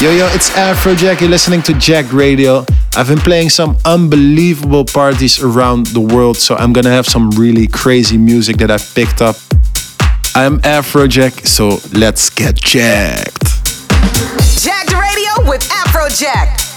Yo, yo, it's Afrojack. You're listening to Jacked Radio. I've been playing some unbelievable parties around the world, so I'm gonna have some really crazy music that I've picked up. I'm Afrojack, so let's get jacked. Jacked Radio with Afrojack.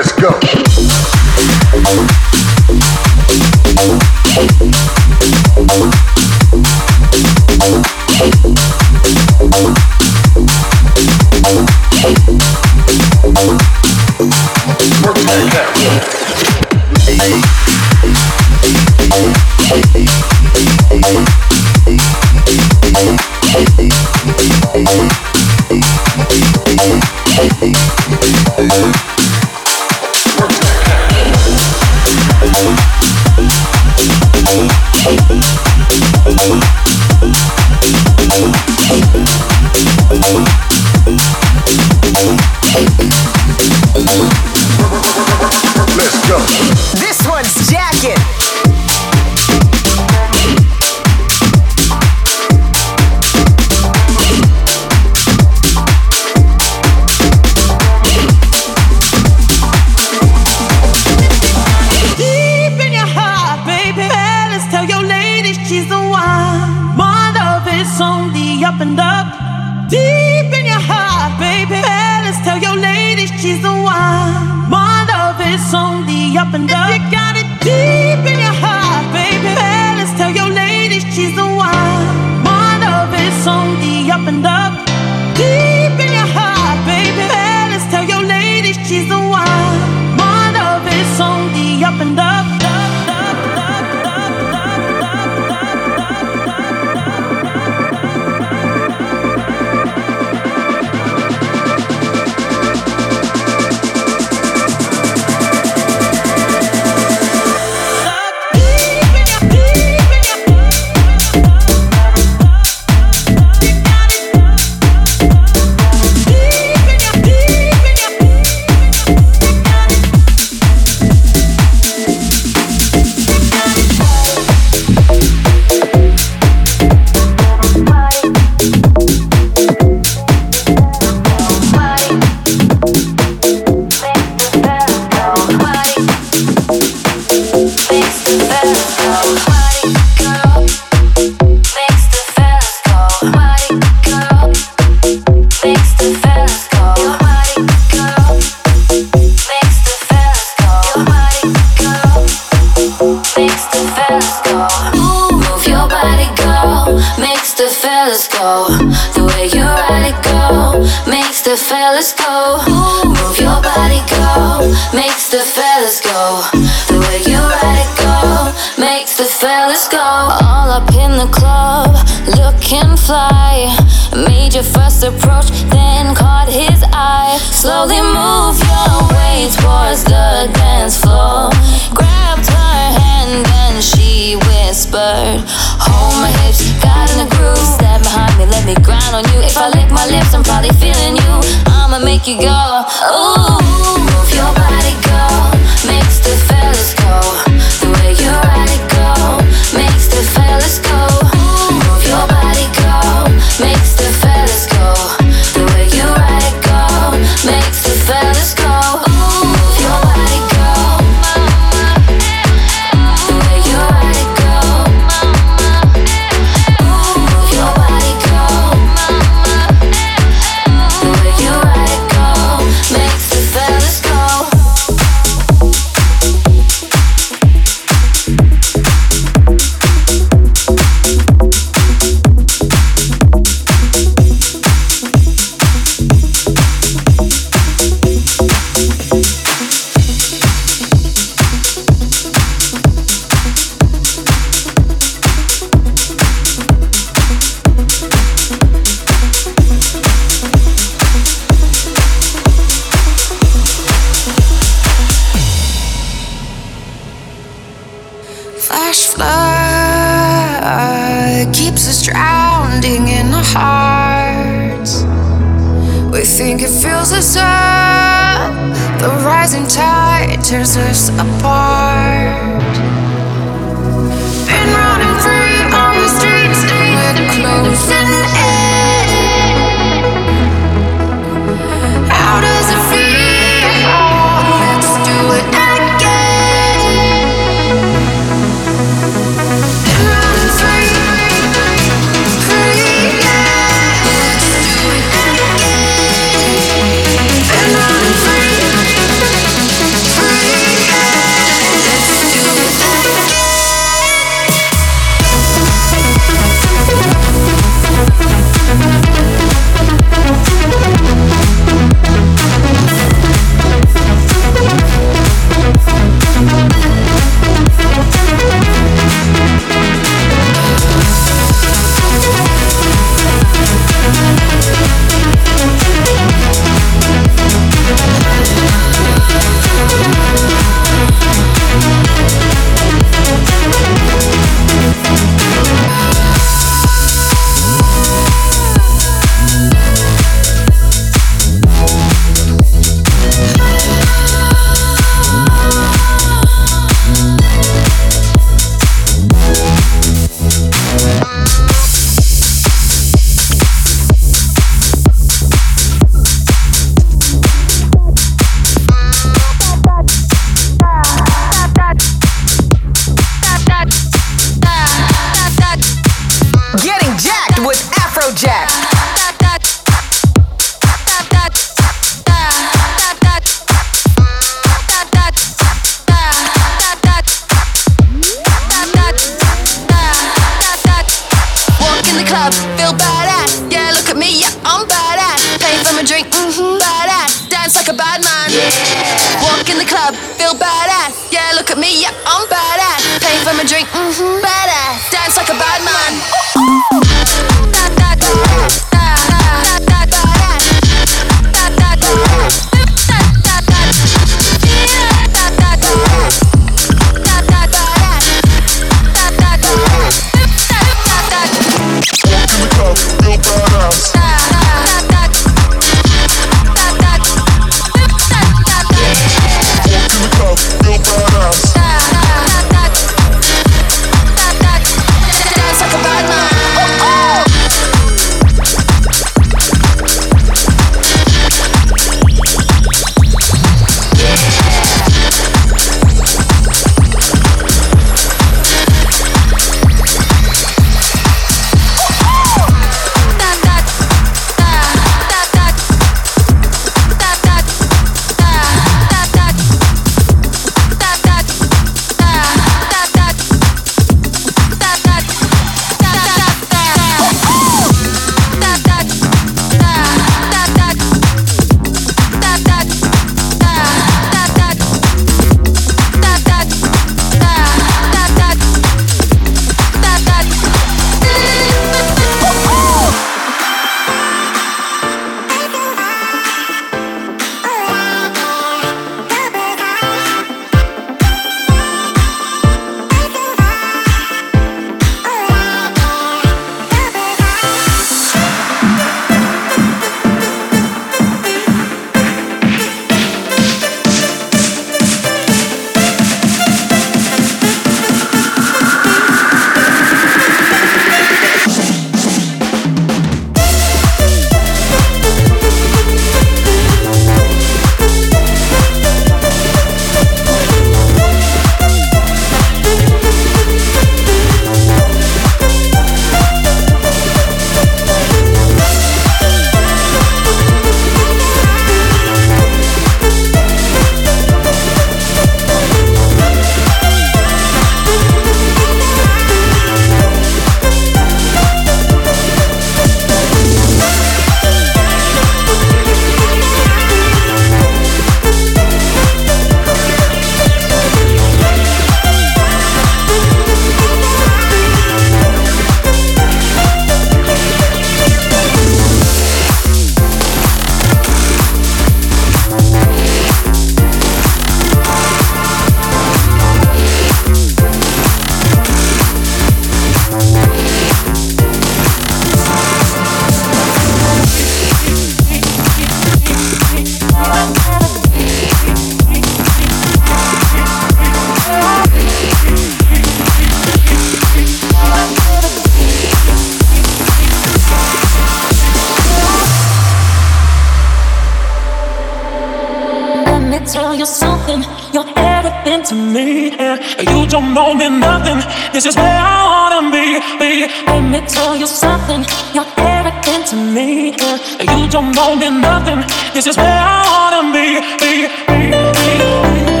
This is where I wanna be, be. Let me tell you something. You're arrogant to me. Yeah. You don't know me nothing. This is where I wanna be, be, be, be. be.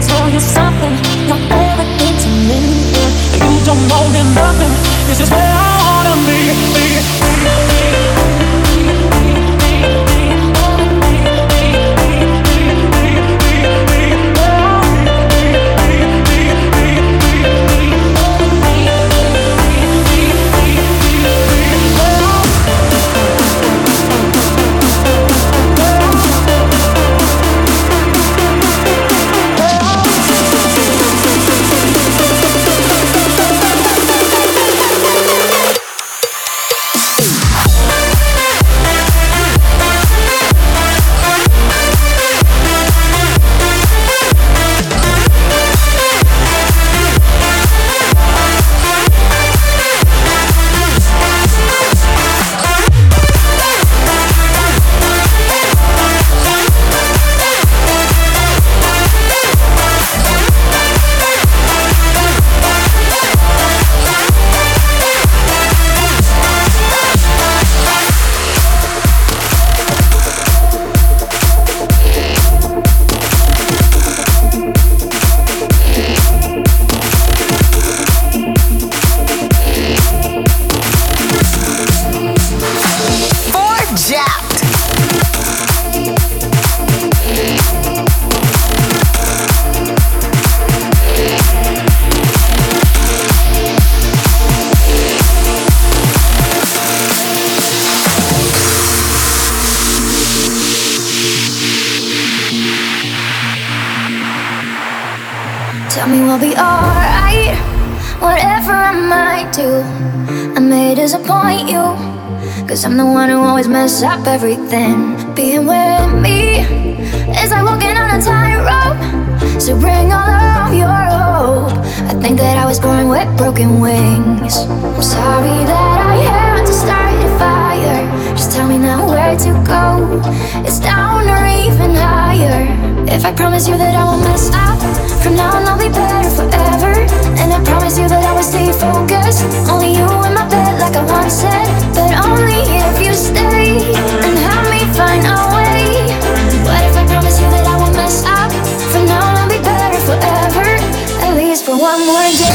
Tell you something, you're everything to me. You don't want me nothing, this is where. Cause I'm the one who always mess up everything. Being with me is like walking on a tightrope. So bring all of your hope. I think that I was born with broken wings. I'm sorry that I had to start a fire. Just tell me now where to go. It's down or even higher. If I promise you that I won't mess up, from now on I'll be better forever. And I promise you that I will stay focused. Only you in my bed, like I once said. But only if you stay and help me find a way. What if I promise you that I won't mess up? From now on I'll be better forever. At least for one more day.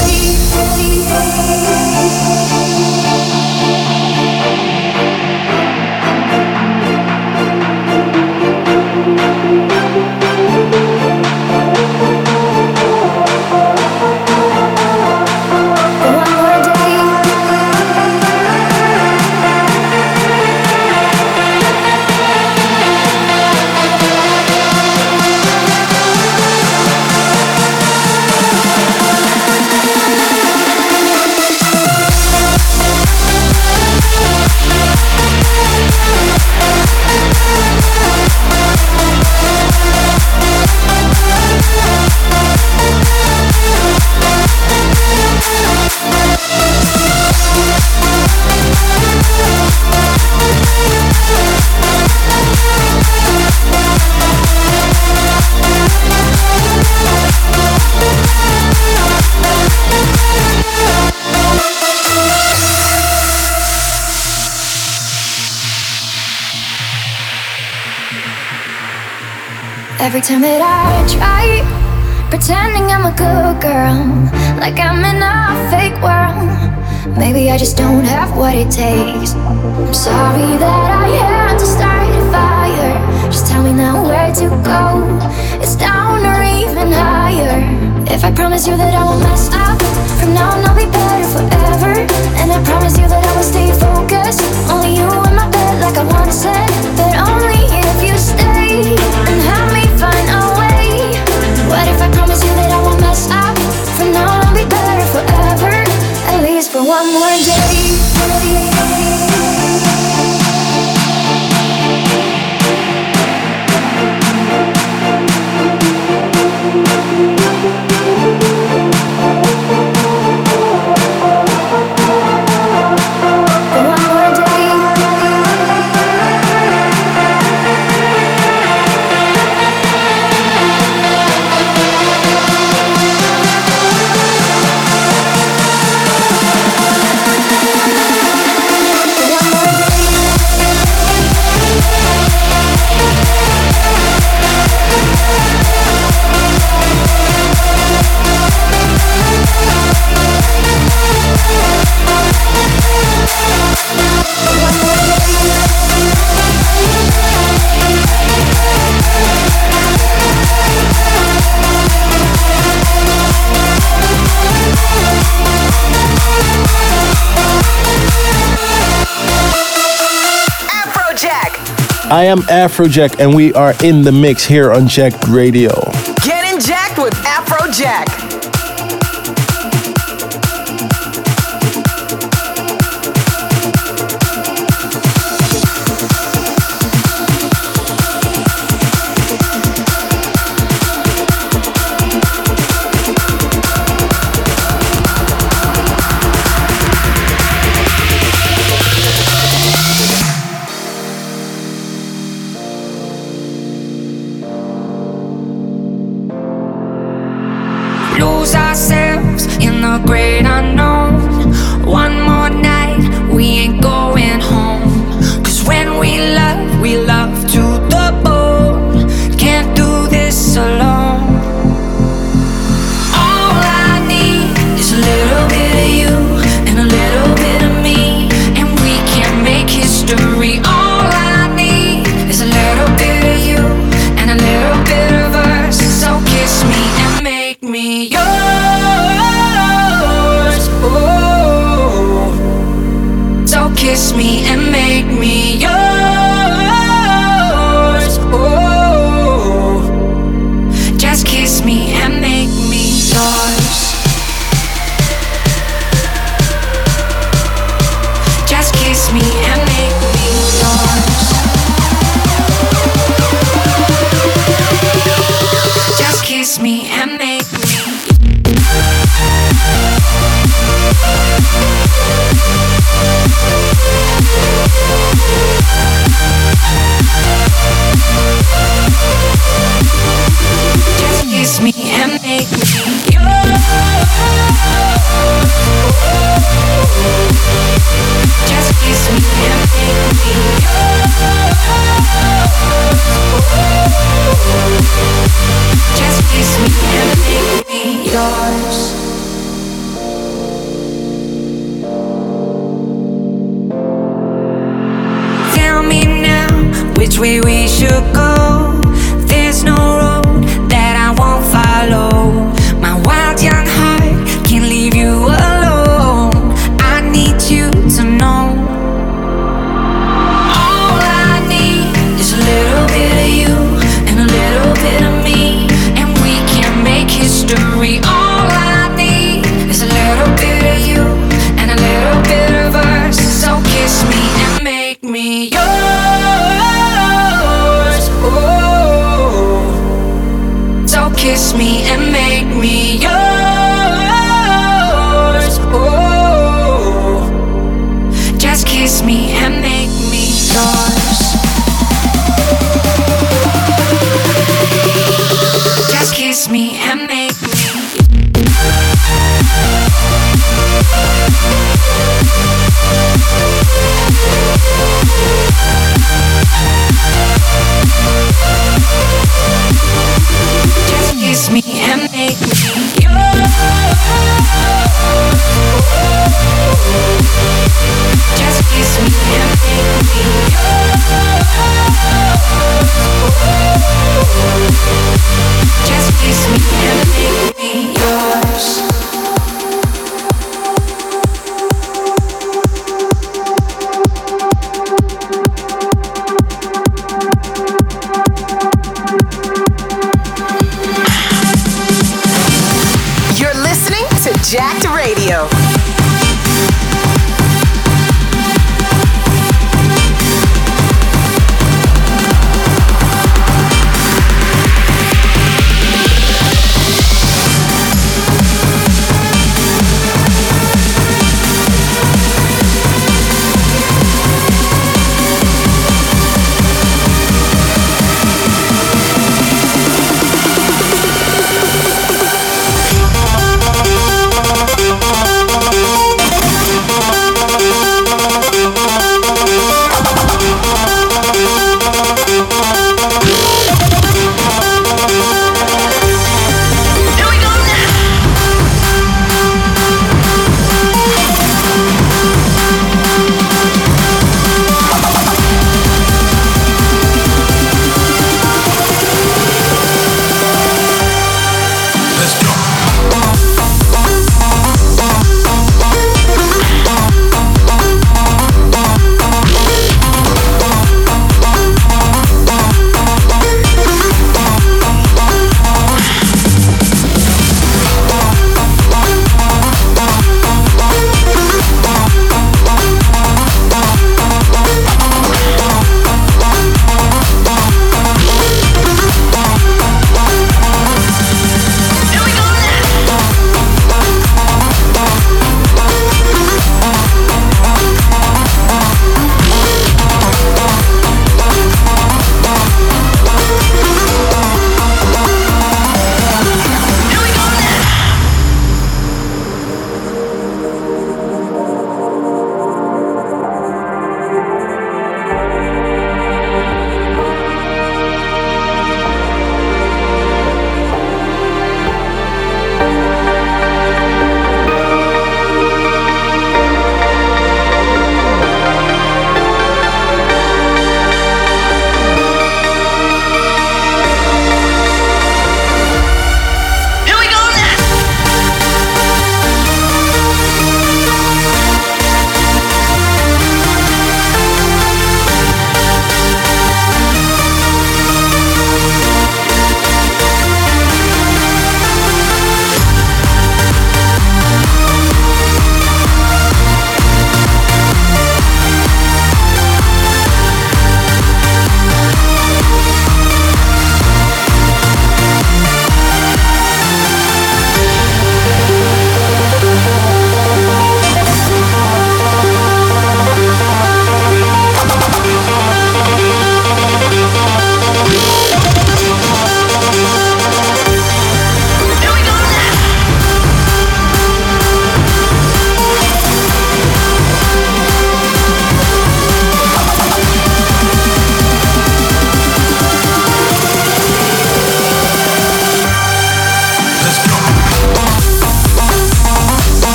Every time that I try pretending I'm a good girl, like I'm in a fake world. Maybe I just don't have what it takes. I'm sorry that I had to start a fire. Just tell me now where to go. It's down or even higher. If I promise you that I won't mess up, from now on I'll be better forever. And I promise you that I will stay focused. Only you in my bed, like I once said. But only if you stay and help me for one more day. I am Afrojack, and we are in the mix here on Jacked Radio. Getting jacked with Afrojack.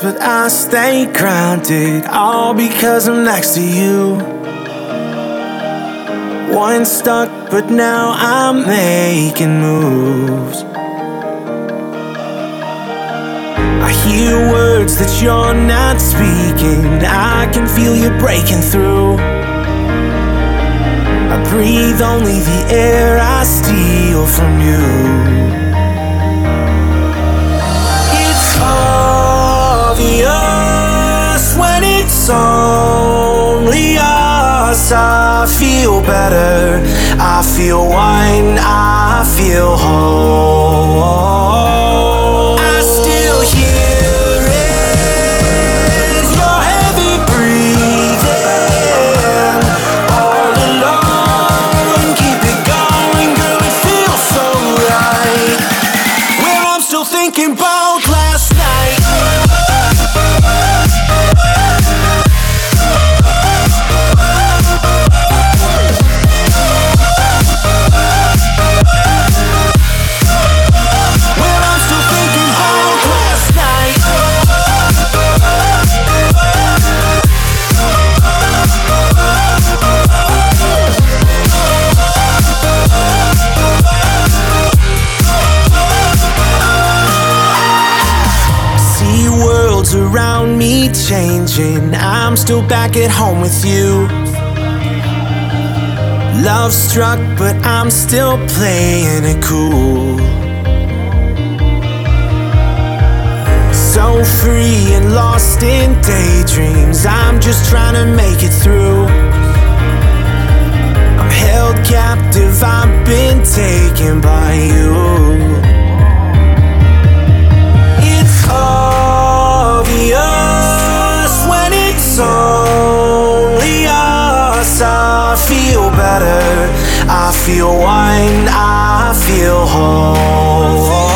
But I stay grounded. All because I'm next to you. Once stuck, but now I'm making moves. I hear words that you're not speaking. I can feel you breaking through. I breathe only the air I steal from you. It's only us. I feel better. I feel wine. I feel whole. Me changing. I'm still back at home with you. Love struck, but I'm still playing it cool. So free and lost in daydreams. I'm just trying to make it through. I'm held captive, I've been taken by you. I feel better. I feel wine. I feel whole.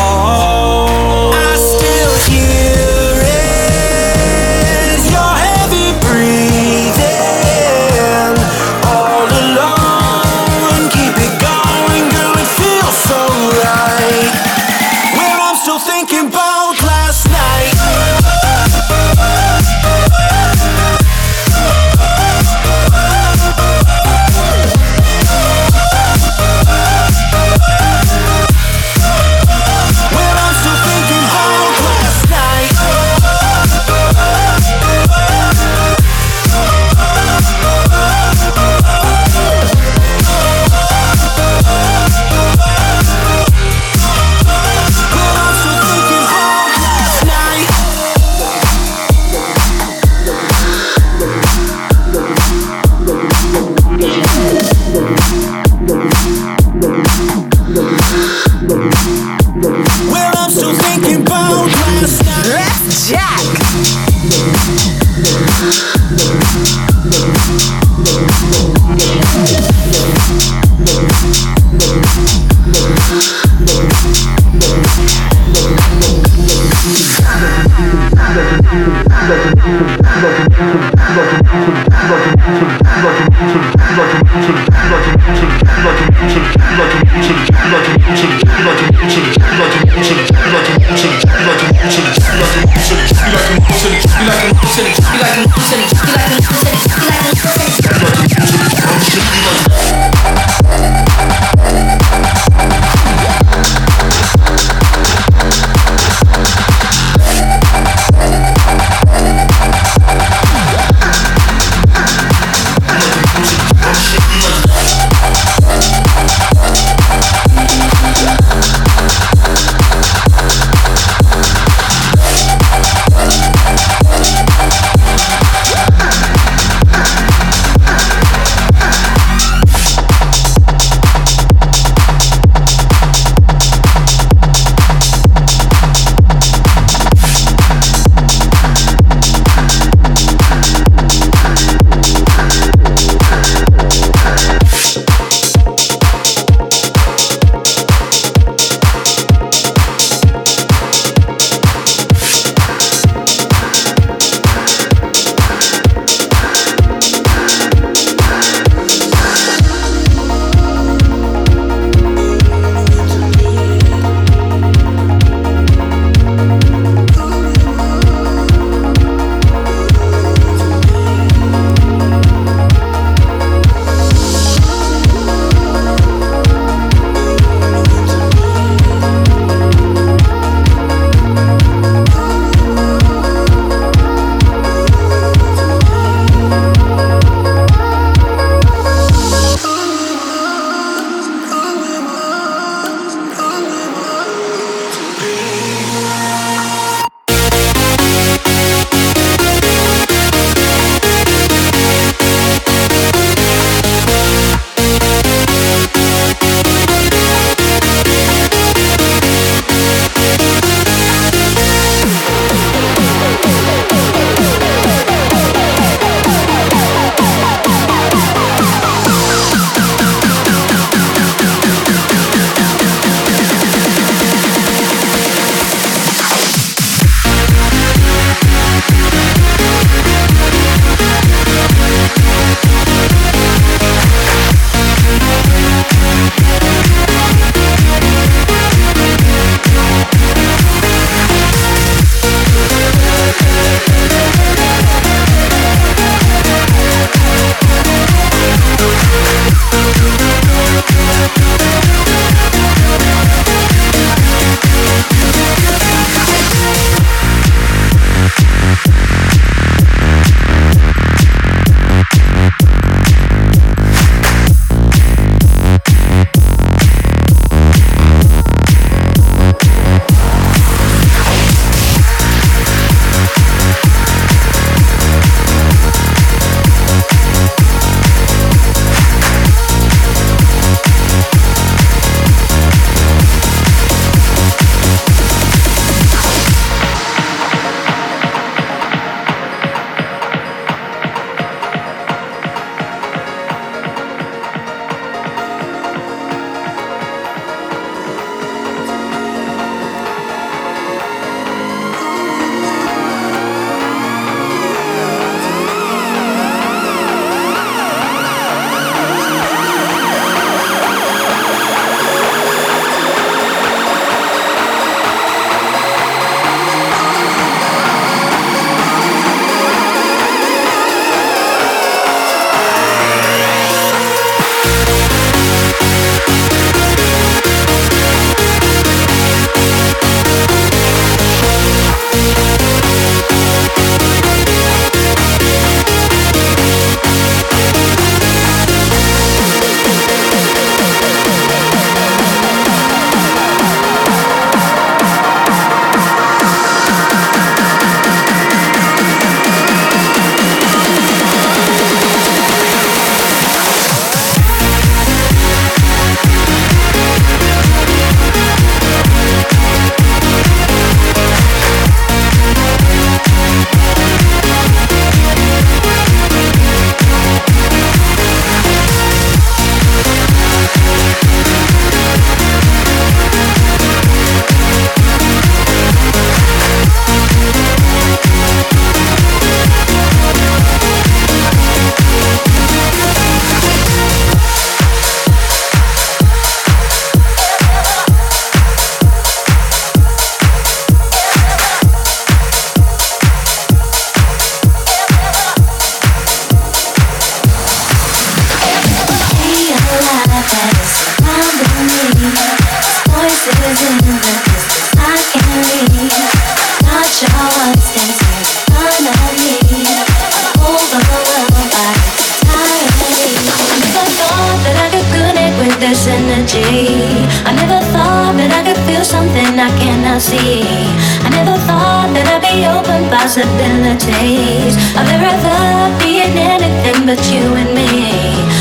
possibilities. I've never thought being anything but you and me.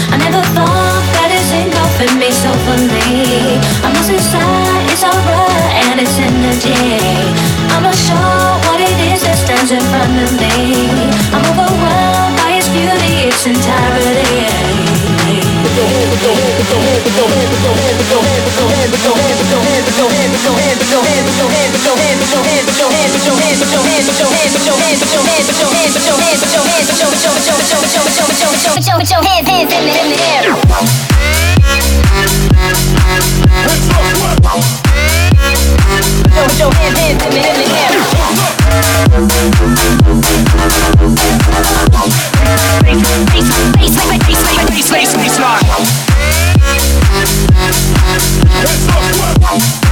I never thought that it's enough in me, so for me, I'm lost inside, it's aura and it's energy. I'm not sure what it is that stands in front of me. I'm overwhelmed by its beauty, its entirety. Put your hands in the air. Let's go!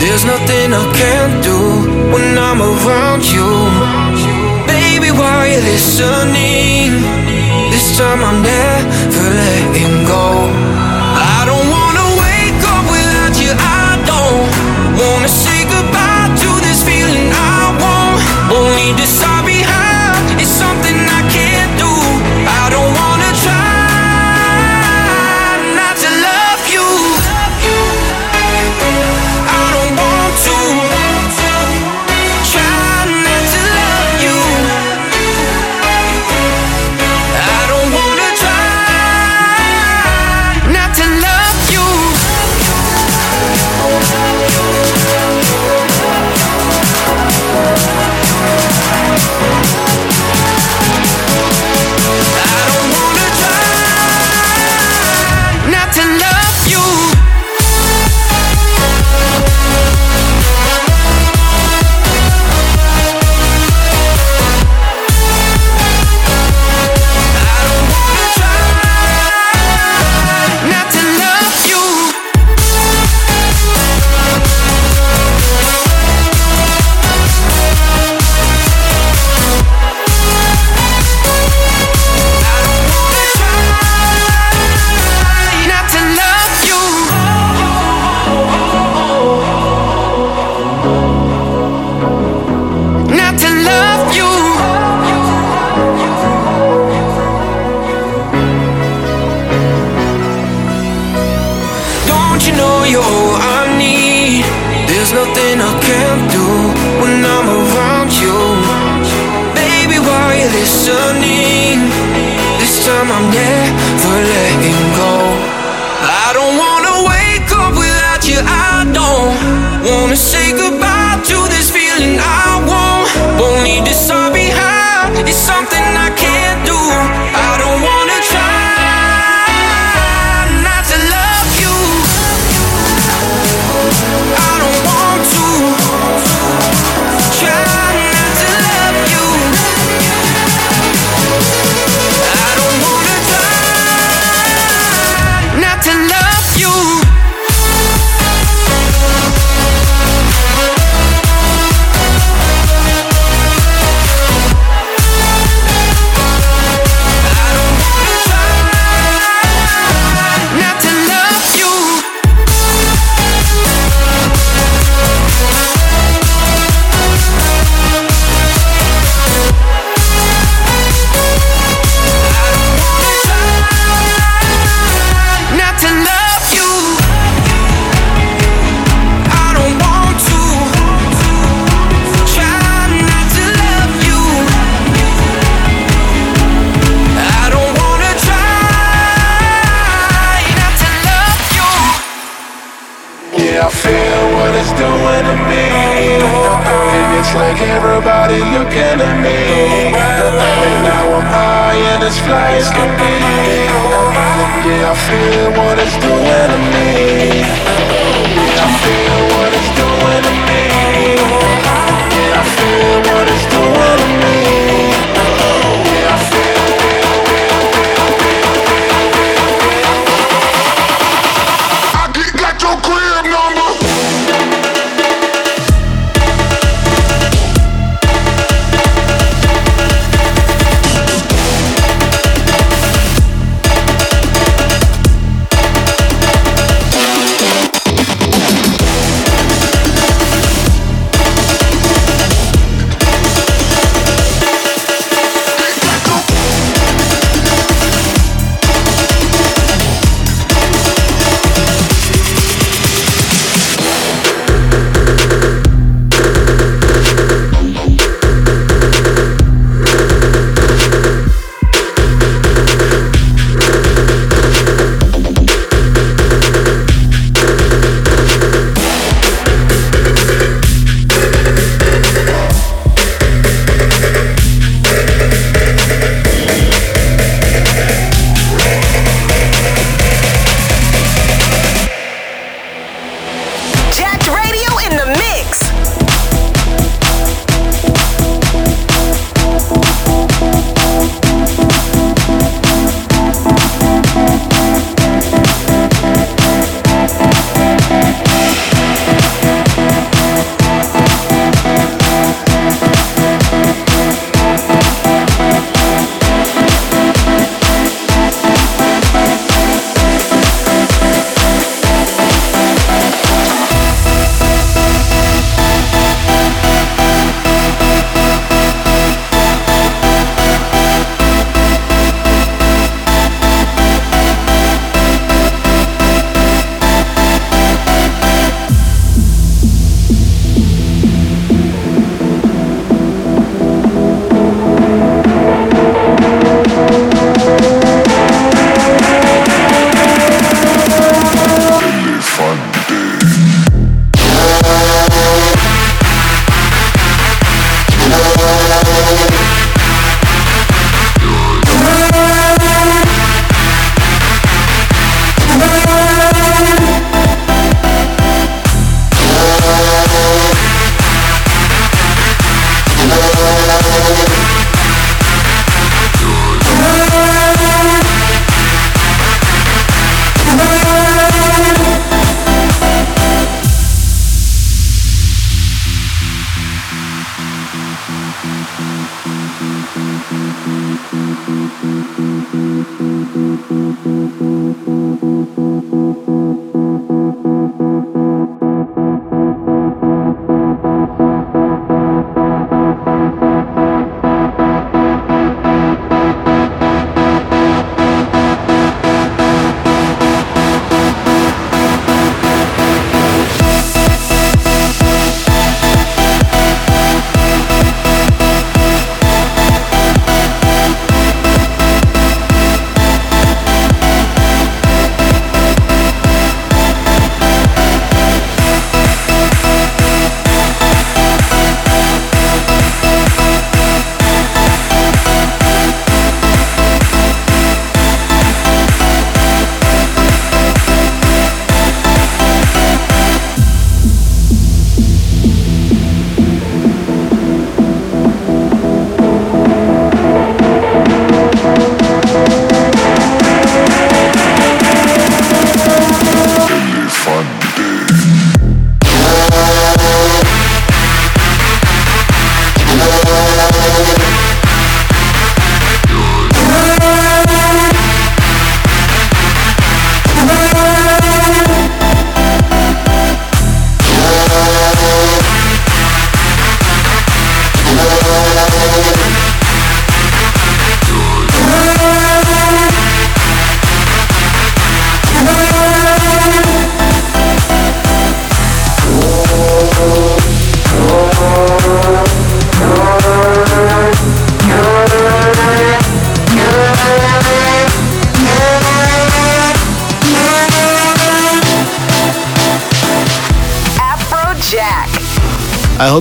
There's nothing I can't do when I'm around you. Baby, why you listening? This time I'm never.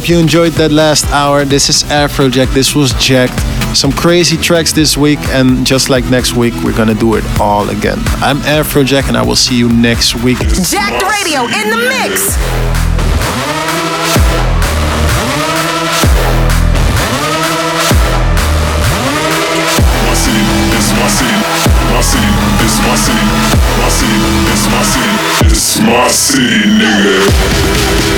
Hope you enjoyed that last hour. This is Afrojack. This was Jack. Some crazy tracks this week, and just like next week, we're gonna do it all again. I'm Afrojack, and I will see you next week. Jacked Radio in the mix. My city, this my city. My city, this my city. My city, this my city. This my city, nigga.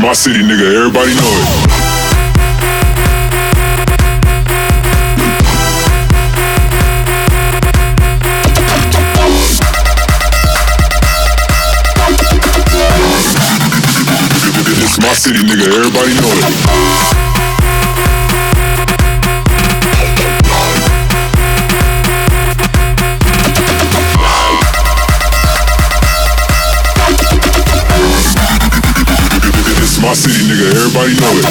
My city, nigga. Everybody know it. This my city, nigga. Everybody know it. My city, nigga. Everybody know it.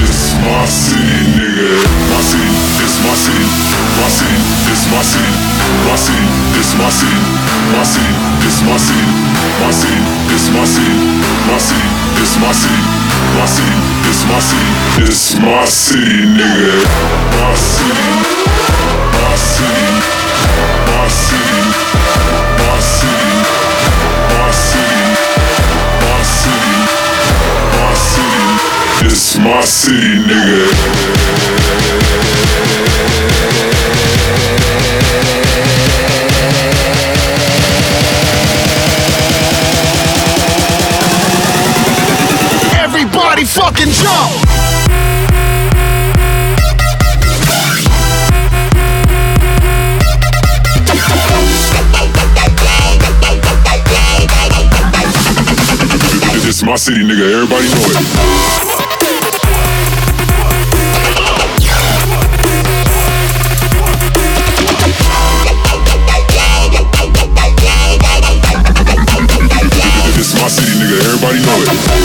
This my city. My city, this my city. My city, this my city. My city, this my city. My city, this my city. My city, this my city. My my city. Nigga. My city. My city. My city. My city. My city. My city. My my city, nigga. Everybody fucking jump! This my city, nigga. Everybody know it. This my city, nigga. Everybody know it.